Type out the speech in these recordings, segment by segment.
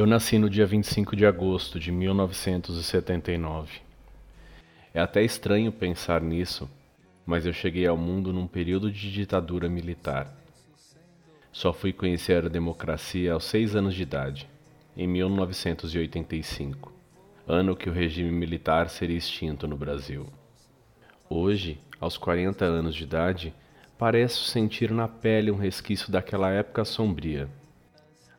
Eu nasci no dia 25 de agosto de 1979. É até estranho pensar nisso, mas eu cheguei ao mundo num período de ditadura militar. Só fui conhecer a democracia aos seis anos de idade, em 1985, ano que o regime militar seria extinto no Brasil. Hoje, aos 40 anos de idade, pareço sentir na pele um resquício daquela época sombria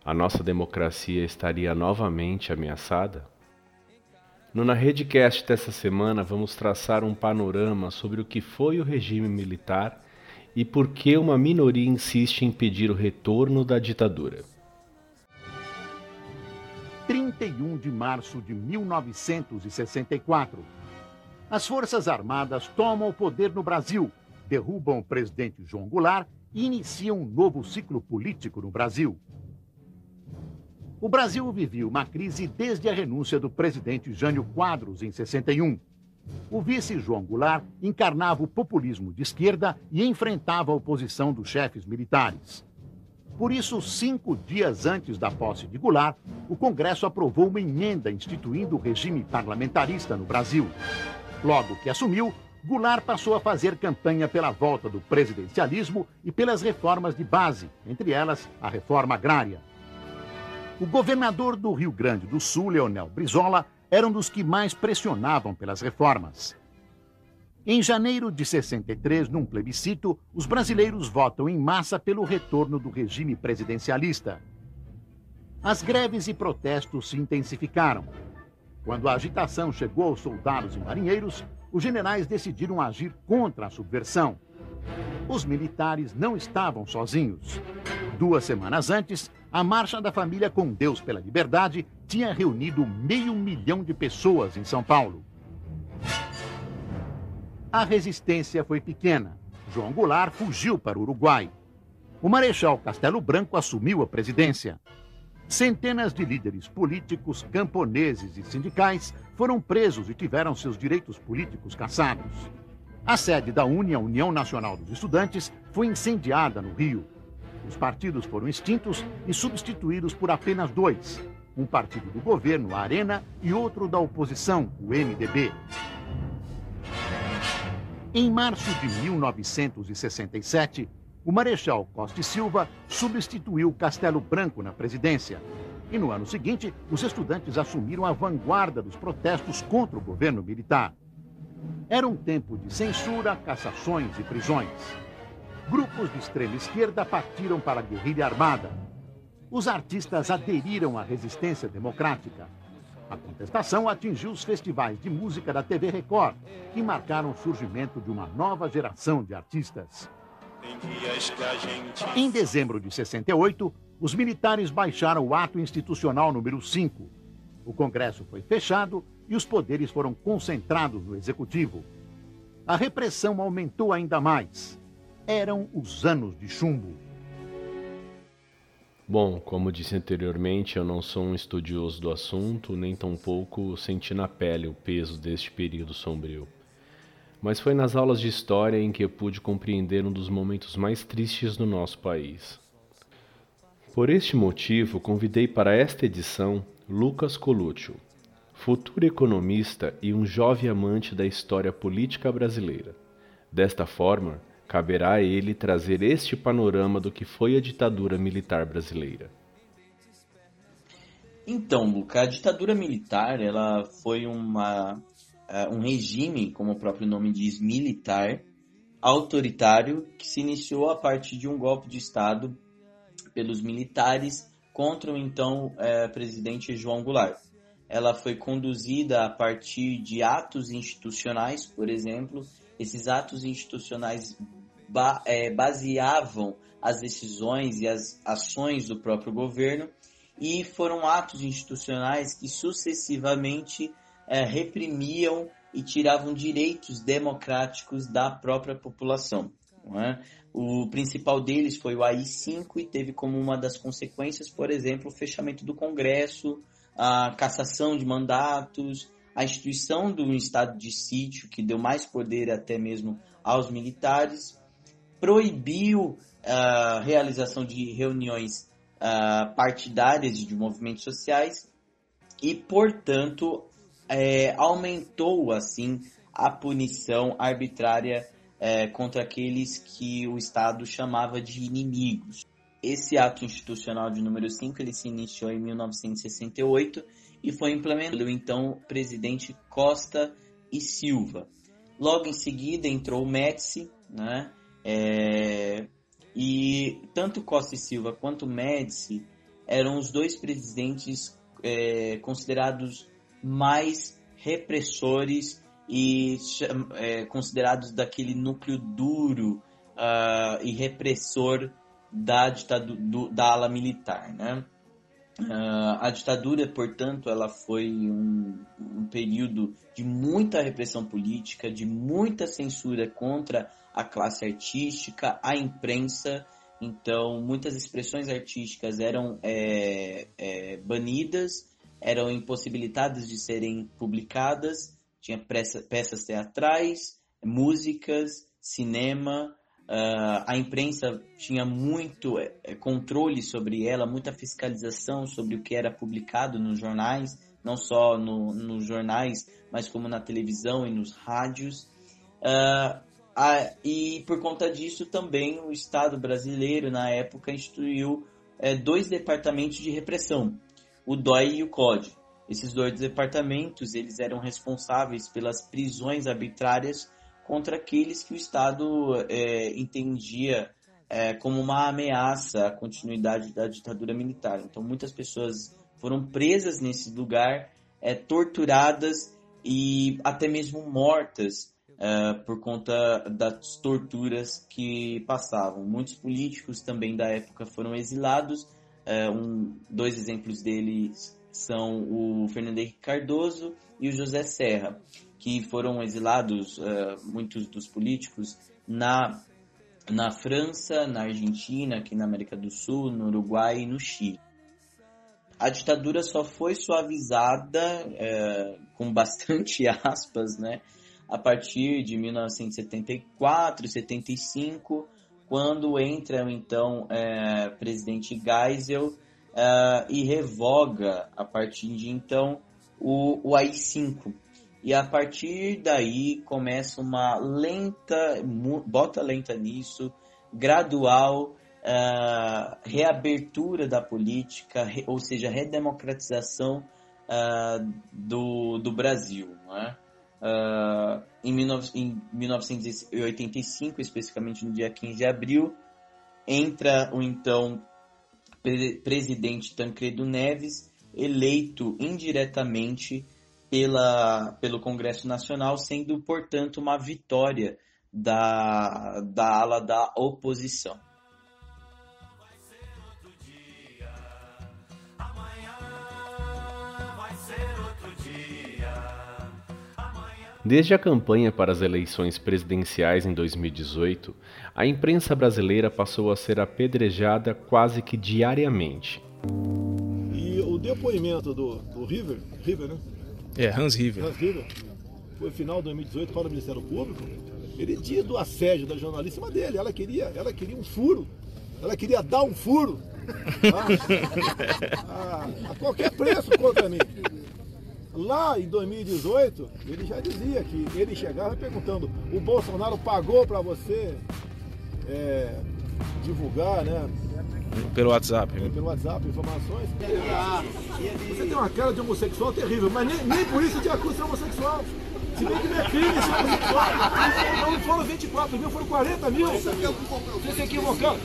a nossa democracia estaria novamente ameaçada? No Na dessa semana, vamos traçar um panorama sobre o que foi o regime militar e por que uma minoria insiste em impedir o retorno da ditadura. 31 de março de 1964. As Forças Armadas tomam o poder no Brasil, derrubam o presidente João Goulart e iniciam um novo ciclo político no Brasil. O Brasil vivia uma crise desde a renúncia do presidente Jânio Quadros em 61. O vice João Goulart encarnava o populismo de esquerda e enfrentava a oposição dos chefes militares. Por isso, cinco dias antes da posse de Goulart, o Congresso aprovou uma emenda instituindo o regime parlamentarista no Brasil. Logo que assumiu, Goulart passou a fazer campanha pela volta do presidencialismo e pelas reformas de base, entre elas a reforma agrária. O governador do Rio Grande do Sul, Leonel Brizola, era um dos que mais pressionavam pelas reformas. Em janeiro de 63, num plebiscito, os brasileiros votam em massa pelo retorno do regime presidencialista. As greves e protestos se intensificaram. Quando a agitação chegou aos soldados e marinheiros, os generais decidiram agir contra a subversão. Os militares não estavam sozinhos. Duas semanas antes, a Marcha da Família com Deus pela Liberdade tinha reunido meio milhão de pessoas em São Paulo. A resistência foi pequena. João Goulart fugiu para o Uruguai. O Marechal Castelo Branco assumiu a presidência. Centenas de líderes políticos, camponeses e sindicais foram presos e tiveram seus direitos políticos cassados. A sede da UNE, a União Nacional dos Estudantes, foi incendiada no Rio. Os partidos foram extintos e substituídos por apenas dois: um partido do governo, a Arena, e outro da oposição, o MDB. Em março de 1967, o Marechal Costa e Silva substituiu Castelo Branco na presidência. E no ano seguinte, os estudantes assumiram a vanguarda dos protestos contra o governo militar. Era um tempo de censura, cassações e prisões grupos de extrema esquerda partiram para a guerrilha armada. Os artistas aderiram à resistência democrática. A contestação atingiu os festivais de música da TV Record, que marcaram o surgimento de uma nova geração de artistas. Em dezembro de 68, os militares baixaram o ato institucional número 5. O Congresso foi fechado e os poderes foram concentrados no Executivo. A repressão aumentou ainda mais eram os anos de chumbo. Bom, como disse anteriormente, eu não sou um estudioso do assunto, nem tampouco senti na pele o peso deste período sombrio. Mas foi nas aulas de história em que eu pude compreender um dos momentos mais tristes do nosso país. Por este motivo, convidei para esta edição Lucas Coluccio, futuro economista e um jovem amante da história política brasileira. Desta forma, caberá a ele trazer este panorama do que foi a ditadura militar brasileira. Então, Luca, a ditadura militar ela foi uma, uh, um regime, como o próprio nome diz, militar, autoritário, que se iniciou a partir de um golpe de Estado pelos militares contra o então uh, presidente João Goulart. Ela foi conduzida a partir de atos institucionais, por exemplo. Esses atos institucionais ba é, baseavam as decisões e as ações do próprio governo e foram atos institucionais que sucessivamente é, reprimiam e tiravam direitos democráticos da própria população. É? O principal deles foi o AI-5 e teve como uma das consequências, por exemplo, o fechamento do Congresso, a cassação de mandatos, a instituição do estado de sítio, que deu mais poder até mesmo aos militares, proibiu a realização de reuniões uh, partidárias de movimentos sociais e, portanto, é, aumentou assim a punição arbitrária é, contra aqueles que o Estado chamava de inimigos. Esse ato institucional de número 5 ele se iniciou em 1968 e foi implementado pelo então presidente Costa e Silva. Logo em seguida entrou o Médici, né? É, e tanto Costa e Silva quanto Médici eram os dois presidentes é, considerados mais repressores e é, considerados daquele núcleo duro uh, e repressor da ditadura da ala militar, né? Uh, a ditadura, portanto, ela foi um, um, período de muita repressão política, de muita censura contra a classe artística, a imprensa. Então, muitas expressões artísticas eram é, é, banidas, eram impossibilitadas de serem publicadas. Tinha peça, peças teatrais, músicas, cinema, Uh, a imprensa tinha muito é, é, controle sobre ela, muita fiscalização sobre o que era publicado nos jornais, não só no, nos jornais, mas como na televisão e nos rádios. Uh, a, e por conta disso também o Estado brasileiro, na época, instituiu é, dois departamentos de repressão, o DOI e o COD. Esses dois departamentos eles eram responsáveis pelas prisões arbitrárias contra aqueles que o Estado é, entendia é, como uma ameaça à continuidade da ditadura militar. Então, muitas pessoas foram presas nesse lugar, é, torturadas e até mesmo mortas é, por conta das torturas que passavam. Muitos políticos também da época foram exilados. É, um, dois exemplos deles são o Fernando Henrique Cardoso e o José Serra que foram exilados, uh, muitos dos políticos, na, na França, na Argentina, aqui na América do Sul, no Uruguai e no Chile. A ditadura só foi suavizada, uh, com bastante aspas, né, a partir de 1974, 75, quando entra então uh, presidente Geisel e revoga a partir de então o, o AI-5, e a partir daí começa uma lenta, bota lenta nisso, gradual uh, reabertura da política, re, ou seja, redemocratização uh, do, do Brasil. Né? Uh, em, 19, em 1985, especificamente no dia 15 de abril, entra o então presidente Tancredo Neves, eleito indiretamente pela, pelo Congresso Nacional, sendo, portanto, uma vitória da, da ala da oposição. Desde a campanha para as eleições presidenciais em 2018, a imprensa brasileira passou a ser apedrejada quase que diariamente. E o depoimento do, do River, River né? É, Hans River. Hans River. Foi final de 2018 para o Ministério Público. Ele tinha do assédio da jornalista dele. Ela queria, ela queria um furo. Ela queria dar um furo. a, a, a qualquer preço contra mim. Lá em 2018, ele já dizia que ele chegava perguntando: o Bolsonaro pagou para você é, divulgar, né? Pelo WhatsApp. É, pelo WhatsApp, informações. Você tem uma cara de homossexual terrível, mas nem, nem por isso te acusa de homossexual. Se bem que não é crime ser homossexual. Não foram 24 mil, foram 40 mil. Você se equivocou.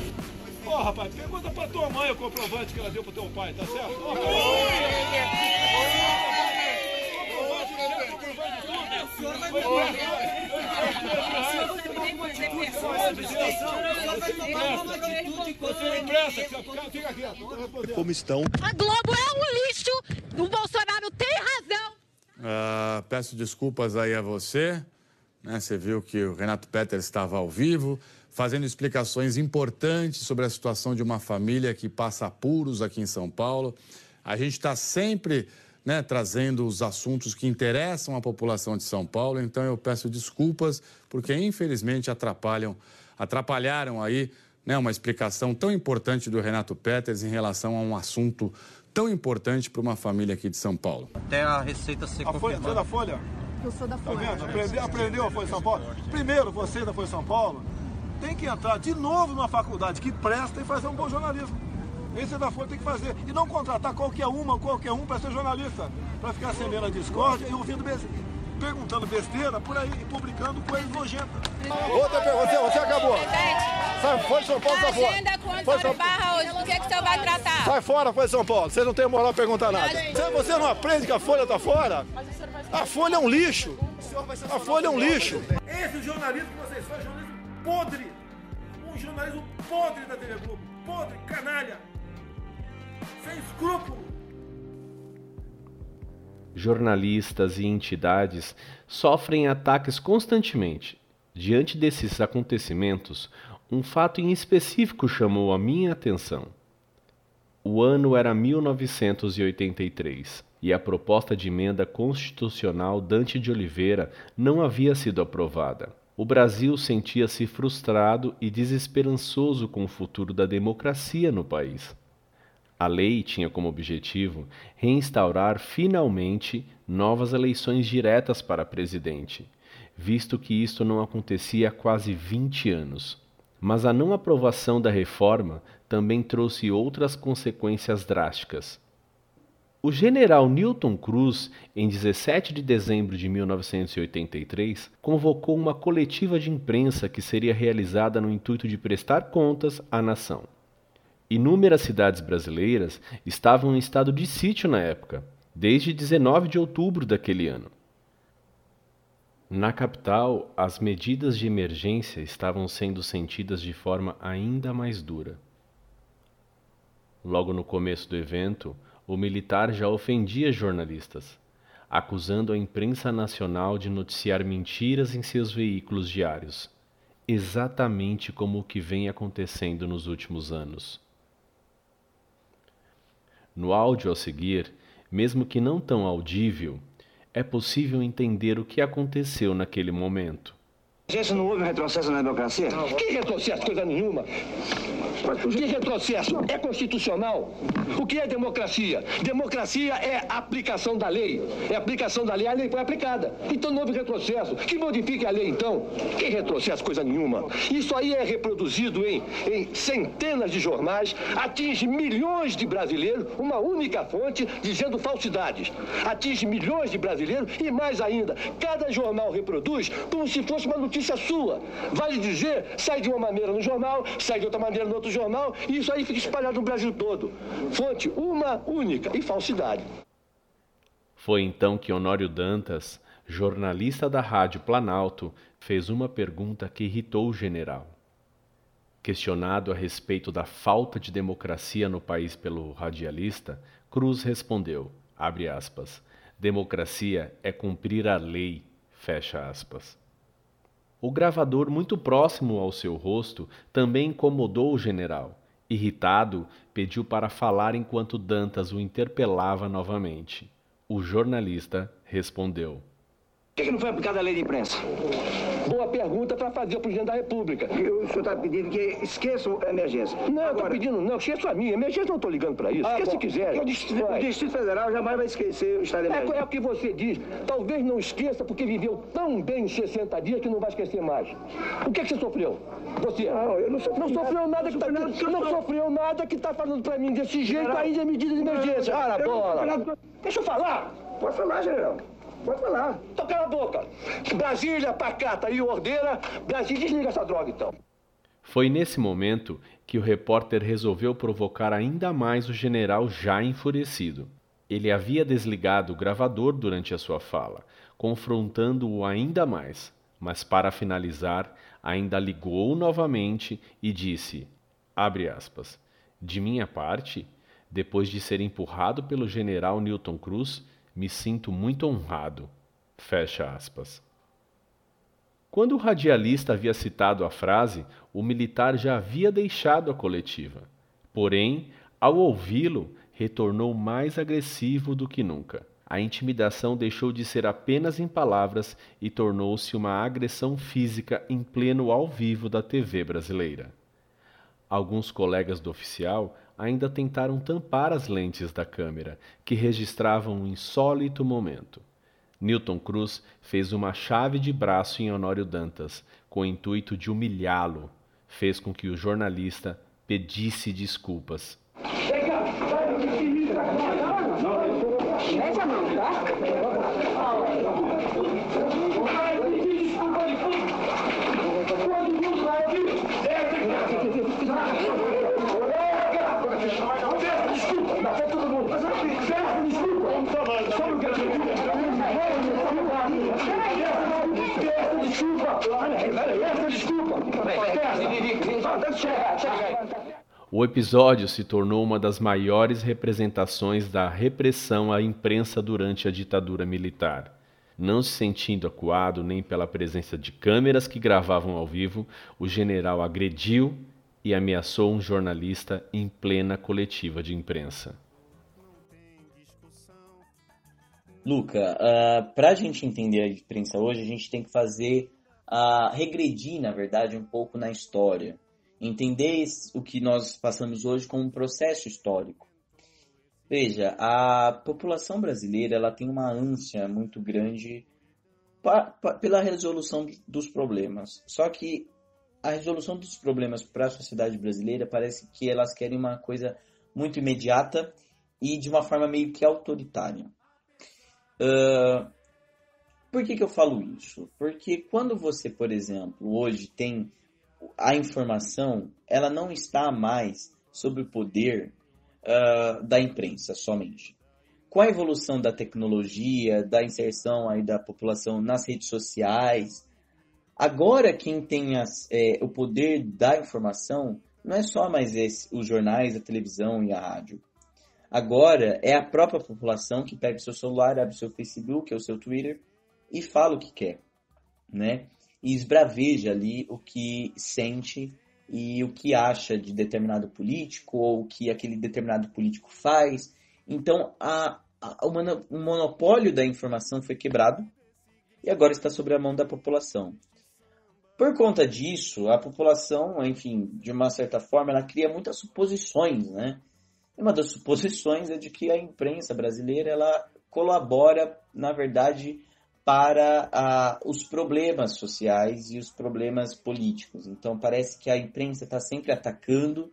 Ô oh, rapaz, pergunta pra tua mãe o comprovante que ela deu pro teu pai, tá certo? Oh, senhor vai como estão. A Globo é um lixo, o Bolsonaro tem razão. Uh, peço desculpas aí a você. Né? Você viu que o Renato Petter estava ao vivo, fazendo explicações importantes sobre a situação de uma família que passa apuros aqui em São Paulo. A gente está sempre né, trazendo os assuntos que interessam a população de São Paulo. Então eu peço desculpas porque infelizmente atrapalham, atrapalharam aí né, uma explicação tão importante do Renato Peters em relação a um assunto tão importante para uma família aqui de São Paulo. Até a receita ser a Folha, você é da Folha? Eu sou da Folha. Tá vendo? Aprendeu, aprendeu a Folha de São Paulo? Primeiro, você da Folha de São Paulo tem que entrar de novo numa faculdade que presta e fazer um bom jornalismo. Esse é da Folha tem que fazer. E não contratar qualquer uma, qualquer um para ser jornalista. Para ficar acendendo a discórdia e ouvindo perguntando besteira por aí e publicando coisas nojentas. Outra pergunta, você, você acabou. Sai, foi São Paulo, sai fora. agenda com Antônio Barra hoje, do que, que o senhor vai tratar? Sai fora, foi São Paulo. Você não tem moral de perguntar nada. Se você não aprende que a Folha tá fora, a Folha é um lixo. A Folha é um lixo. Esse jornalismo que vocês fazem, jornalismo podre. Um jornalismo podre da TV Globo. Podre, canalha. Sem escrúpulo jornalistas e entidades sofrem ataques constantemente. Diante desses acontecimentos, um fato em específico chamou a minha atenção. O ano era 1983 e a proposta de emenda constitucional Dante de Oliveira não havia sido aprovada. O Brasil sentia-se frustrado e desesperançoso com o futuro da democracia no país. A lei tinha como objetivo reinstaurar finalmente novas eleições diretas para presidente, visto que isto não acontecia há quase 20 anos. Mas a não aprovação da reforma também trouxe outras consequências drásticas. O general Newton Cruz, em 17 de dezembro de 1983, convocou uma coletiva de imprensa que seria realizada no intuito de prestar contas à nação. Inúmeras cidades brasileiras estavam em estado de sítio na época, desde 19 de outubro daquele ano. Na capital, as medidas de emergência estavam sendo sentidas de forma ainda mais dura. Logo no começo do evento, o militar já ofendia jornalistas, acusando a imprensa nacional de noticiar mentiras em seus veículos diários, exatamente como o que vem acontecendo nos últimos anos. No áudio a seguir, mesmo que não tão audível, é possível entender o que aconteceu naquele momento. Gente, não houve um retrocesso na democracia? Não. Que retrocesso? Coisa nenhuma. Que retrocesso? É constitucional? O que é democracia? Democracia é aplicação da lei. É aplicação da lei, a lei foi aplicada. Então não houve retrocesso. Que modifique a lei, então. Que retrocesso? Coisa nenhuma. Isso aí é reproduzido em, em centenas de jornais, atinge milhões de brasileiros, uma única fonte dizendo falsidades. Atinge milhões de brasileiros e mais ainda, cada jornal reproduz como se fosse uma notícia notícia sua. Vale dizer, sai de uma maneira no jornal, sai de outra maneira no outro jornal, e isso aí fica espalhado no Brasil todo. Fonte uma única e falsidade. Foi então que Honório Dantas, jornalista da Rádio Planalto, fez uma pergunta que irritou o general. Questionado a respeito da falta de democracia no país pelo radialista, Cruz respondeu, abre aspas, democracia é cumprir a lei, fecha aspas. O gravador, muito próximo ao seu rosto, também incomodou o general. Irritado, pediu para falar enquanto Dantas o interpelava novamente. O jornalista respondeu: por que, não foi aplicada a lei de imprensa? Boa pergunta para fazer o presidente da República. o senhor está pedindo que esqueçam a emergência. Não, Agora... estou pedindo não, esqueça a minha. Emergência não estou ligando para isso. Ah, esqueça se quiser. O Distrito, o Distrito, Federal jamais vai esquecer o estado de emergência. É, é o que você diz. Talvez não esqueça porque viveu tão bem em 60 dias que não vai esquecer mais. O que, que você sofreu? Você? Não, eu não sofri Não sofreu nada que está não sofreu nada que está falando para mim desse jeito ainda é medida de emergência. Na bola. Deixa eu falar. Pode falar, general. Pode falar. Então cala a boca. Brasília, pacata e ordeira. Brasília, desliga essa droga então. Foi nesse momento que o repórter resolveu provocar ainda mais o general já enfurecido. Ele havia desligado o gravador durante a sua fala, confrontando-o ainda mais, mas para finalizar, ainda ligou novamente e disse: abre aspas, de minha parte, depois de ser empurrado pelo general Newton Cruz, me sinto muito honrado. Fecha aspas. Quando o radialista havia citado a frase, o militar já havia deixado a coletiva. Porém, ao ouvi-lo, retornou mais agressivo do que nunca. A intimidação deixou de ser apenas em palavras e tornou-se uma agressão física em pleno ao vivo da TV brasileira. Alguns colegas do oficial ainda tentaram tampar as lentes da câmera, que registravam um insólito momento. Newton Cruz fez uma chave de braço em Honório Dantas, com o intuito de humilhá-lo. Fez com que o jornalista pedisse desculpas. O episódio se tornou uma das maiores representações da repressão à imprensa durante a ditadura militar. Não se sentindo acuado nem pela presença de câmeras que gravavam ao vivo, o general agrediu e ameaçou um jornalista em plena coletiva de imprensa. Luca, uh, ah, para a gente entender a imprensa hoje, a gente tem que fazer, uh, regredir, na verdade, um pouco na história entender o que nós passamos hoje como um processo histórico. Veja, a população brasileira ela tem uma ânsia muito grande pela resolução dos problemas. Só que a resolução dos problemas para a sociedade brasileira parece que elas querem uma coisa muito imediata e de uma forma meio que autoritária. Uh, por que, que eu falo isso? Porque quando você, por exemplo, hoje tem a informação ela não está mais sob o poder uh, da imprensa somente. Com a evolução da tecnologia, da inserção aí da população nas redes sociais, agora quem tem as, é, o poder da informação não é só mais esse, os jornais, a televisão e a rádio. Agora é a própria população que pega o seu celular, abre o seu Facebook, o seu Twitter e fala o que quer, né? e esbraveja ali o que sente e o que acha de determinado político ou o que aquele determinado político faz. Então, a, a, o monopólio da informação foi quebrado e agora está sobre a mão da população. Por conta disso, a população, enfim, de uma certa forma, ela cria muitas suposições, né? E uma das suposições é de que a imprensa brasileira ela colabora, na verdade, para ah, os problemas sociais e os problemas políticos. Então parece que a imprensa está sempre atacando.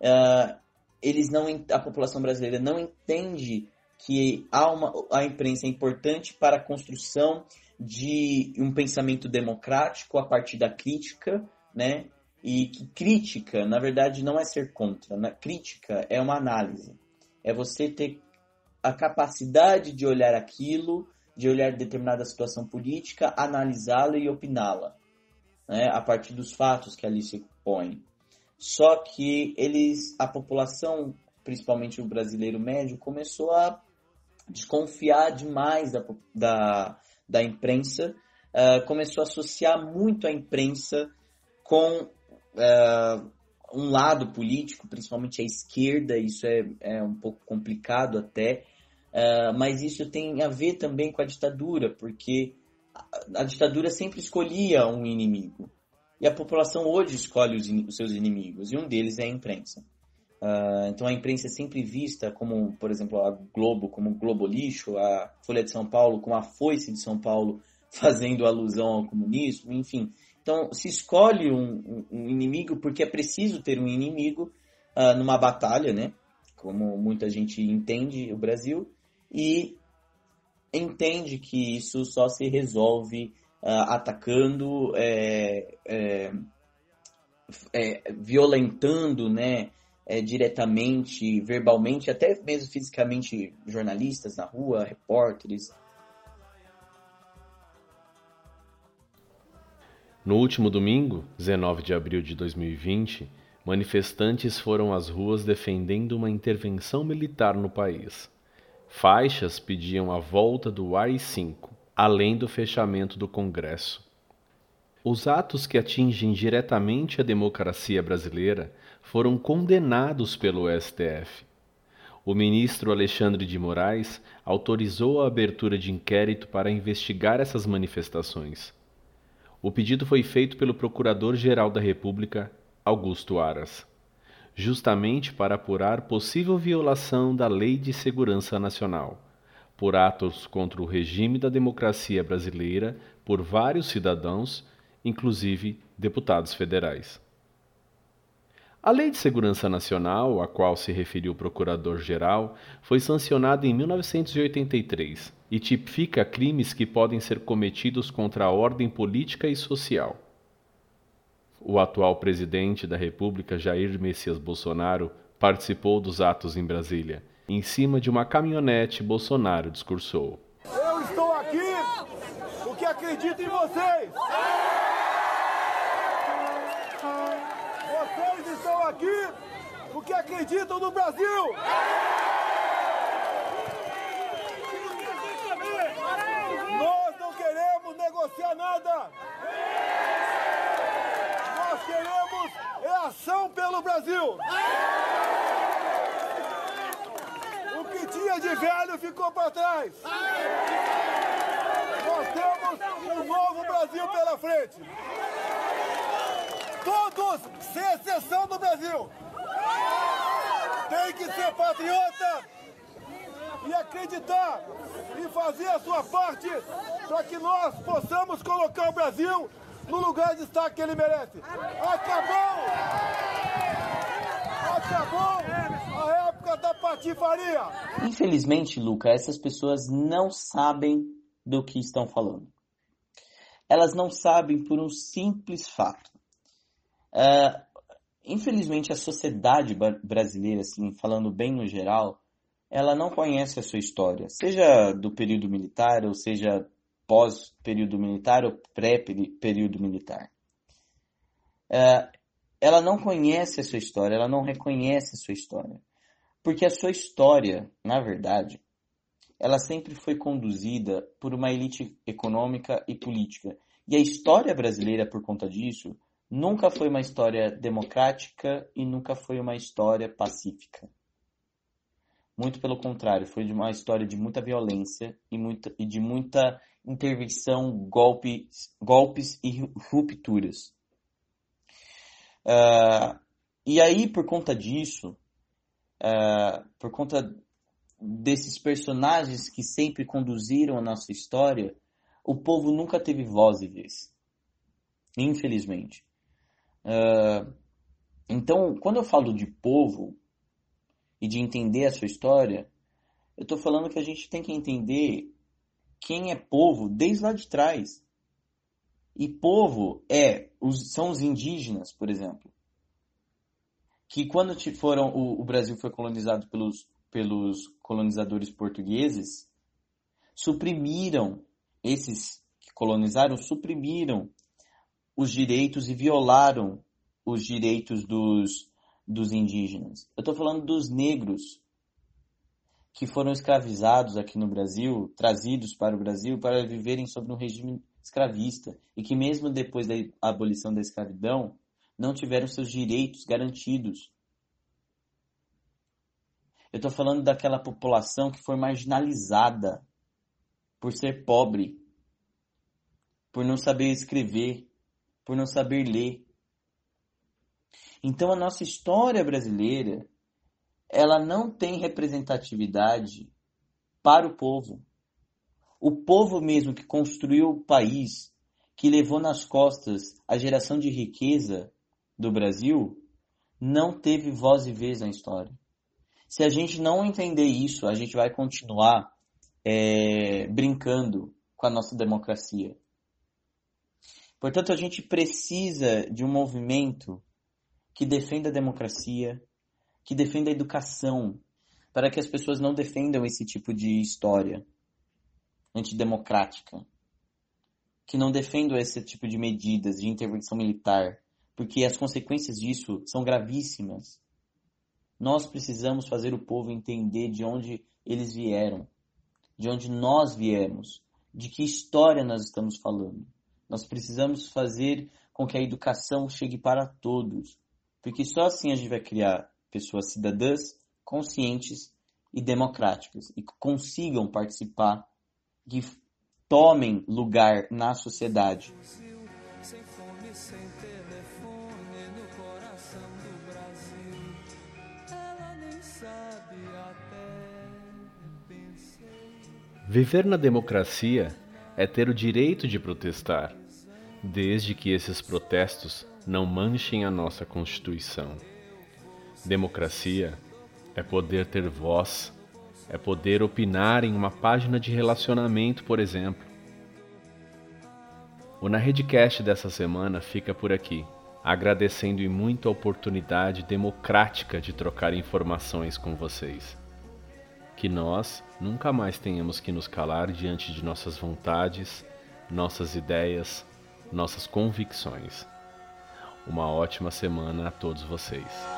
Ah, eles não, a população brasileira não entende que há uma, a imprensa é importante para a construção de um pensamento democrático a partir da crítica, né? E que crítica, na verdade, não é ser contra. Na crítica é uma análise. É você ter a capacidade de olhar aquilo de olhar determinada situação política, analisá-la e opiná-la, né, a partir dos fatos que ali se põem. Só que eles, a população, principalmente o brasileiro médio, começou a desconfiar demais da, da, da imprensa, uh, começou a associar muito a imprensa com uh, um lado político, principalmente a esquerda, isso é, é um pouco complicado até, Uh, mas isso tem a ver também com a ditadura, porque a, a, ditadura sempre escolhia um inimigo. E a população hoje escolhe os, os seus inimigos, e um deles é a imprensa. Uh, então a imprensa é sempre vista como, por exemplo, a Globo como Globo Lixo, a Folha de São Paulo como a Foice de São Paulo, fazendo alusão ao comunismo, enfim. Então se escolhe um, um inimigo porque é preciso ter um inimigo uh, numa batalha, né? Como muita gente entende o Brasil, e entende que isso só se resolve uh, atacando, é, é, é, violentando, né, é, diretamente, verbalmente, até mesmo fisicamente, jornalistas na rua, repórteres. No último domingo, 19 de abril de 2020, manifestantes foram às ruas defendendo uma intervenção militar no país. Faixas pediam a volta do AI-5, além do fechamento do Congresso. Os atos que atingem diretamente a democracia brasileira foram condenados pelo STF. O ministro Alexandre de Moraes autorizou a abertura de inquérito para investigar essas manifestações. O pedido foi feito pelo Procurador-Geral da República, Augusto Aras. Justamente para apurar possível violação da Lei de Segurança Nacional, por atos contra o regime da democracia brasileira por vários cidadãos, inclusive deputados federais. A Lei de Segurança Nacional, a qual se referiu o Procurador-Geral, foi sancionada em 1983 e tipifica crimes que podem ser cometidos contra a ordem política e social. O atual presidente da República, Jair Messias Bolsonaro, participou dos atos em Brasília. Em cima de uma caminhonete, Bolsonaro discursou. Eu estou aqui porque acredito em vocês! Vocês estão aqui porque acreditam no Brasil! Nós não queremos negociar nada! Nós queremos é ação pelo Brasil! O que tinha de velho ficou para trás! Nós temos um novo Brasil pela frente! Todos, sem exceção do Brasil, tem que ser patriota e acreditar e fazer a sua parte para que nós possamos colocar o Brasil no lugar de destaque que ele merece. Acabou! Acabou a época da patifaria! Infelizmente, Luca, essas pessoas não sabem do que estão falando. Elas não sabem por um simples fato. Uh, infelizmente, a sociedade brasileira, assim, falando bem no geral, ela não conhece a sua história, seja do período militar, ou seja pós-período militar ou pré-período militar. Uh, ela não conhece a sua história, ela não reconhece a sua história. Porque a sua história, na verdade, ela sempre foi conduzida por uma elite econômica e política. E a história brasileira, por conta disso, nunca foi uma história democrática e nunca foi uma história pacífica. Muito pelo contrário, foi uma história de muita violência e, muita, e de muita intervenção, golpes, golpes e rupturas. Uh, e aí, por conta disso, uh, por conta desses personagens que sempre conduziram a nossa história, o povo nunca teve voz e vez. Infelizmente. Uh, então, quando eu falo de povo, e de entender a sua história, eu estou falando que a gente tem que entender quem é povo desde lá de trás. E povo é os, são os indígenas, por exemplo, que quando foram o, o Brasil foi colonizado pelos, pelos colonizadores portugueses, suprimiram esses que colonizaram, suprimiram os direitos e violaram os direitos dos dos indígenas. Eu estou falando dos negros que foram escravizados aqui no Brasil, trazidos para o Brasil para viverem sob um regime escravista e que mesmo depois da abolição da escravidão não tiveram seus direitos garantidos. Eu estou falando daquela população que foi marginalizada por ser pobre, por não saber escrever, por não saber ler, então a nossa história brasileira, ela não tem representatividade para o povo. O povo mesmo que construiu o país, que levou nas costas a geração de riqueza do Brasil, não teve voz e vez na história. Se a gente não entender isso, a gente vai continuar é, brincando com a nossa democracia. Portanto, a gente precisa de um movimento que defenda a democracia, que defenda a educação, para que as pessoas não defendam esse tipo de história antidemocrática, que não defendam esse tipo de medidas de intervenção militar, porque as consequências disso são gravíssimas. Nós precisamos fazer o povo entender de onde eles vieram, de onde nós viemos, de que história nós estamos falando. Nós precisamos fazer com que a educação chegue para todos, porque só assim a gente vai criar pessoas cidadãs, conscientes e democráticas e que consigam participar, que tomem lugar na sociedade. Viver na democracia é ter o direito de protestar, desde que esses protestos não manchem a nossa Constituição. Democracia é poder ter voz, é poder opinar em uma página de relacionamento, por exemplo. O Na Redcast dessa semana fica por aqui, agradecendo e muito a oportunidade democrática de trocar informações com vocês. Que nós nunca mais tenhamos que nos calar diante de nossas vontades, nossas ideias, nossas convicções. Uma ótima semana a todos vocês.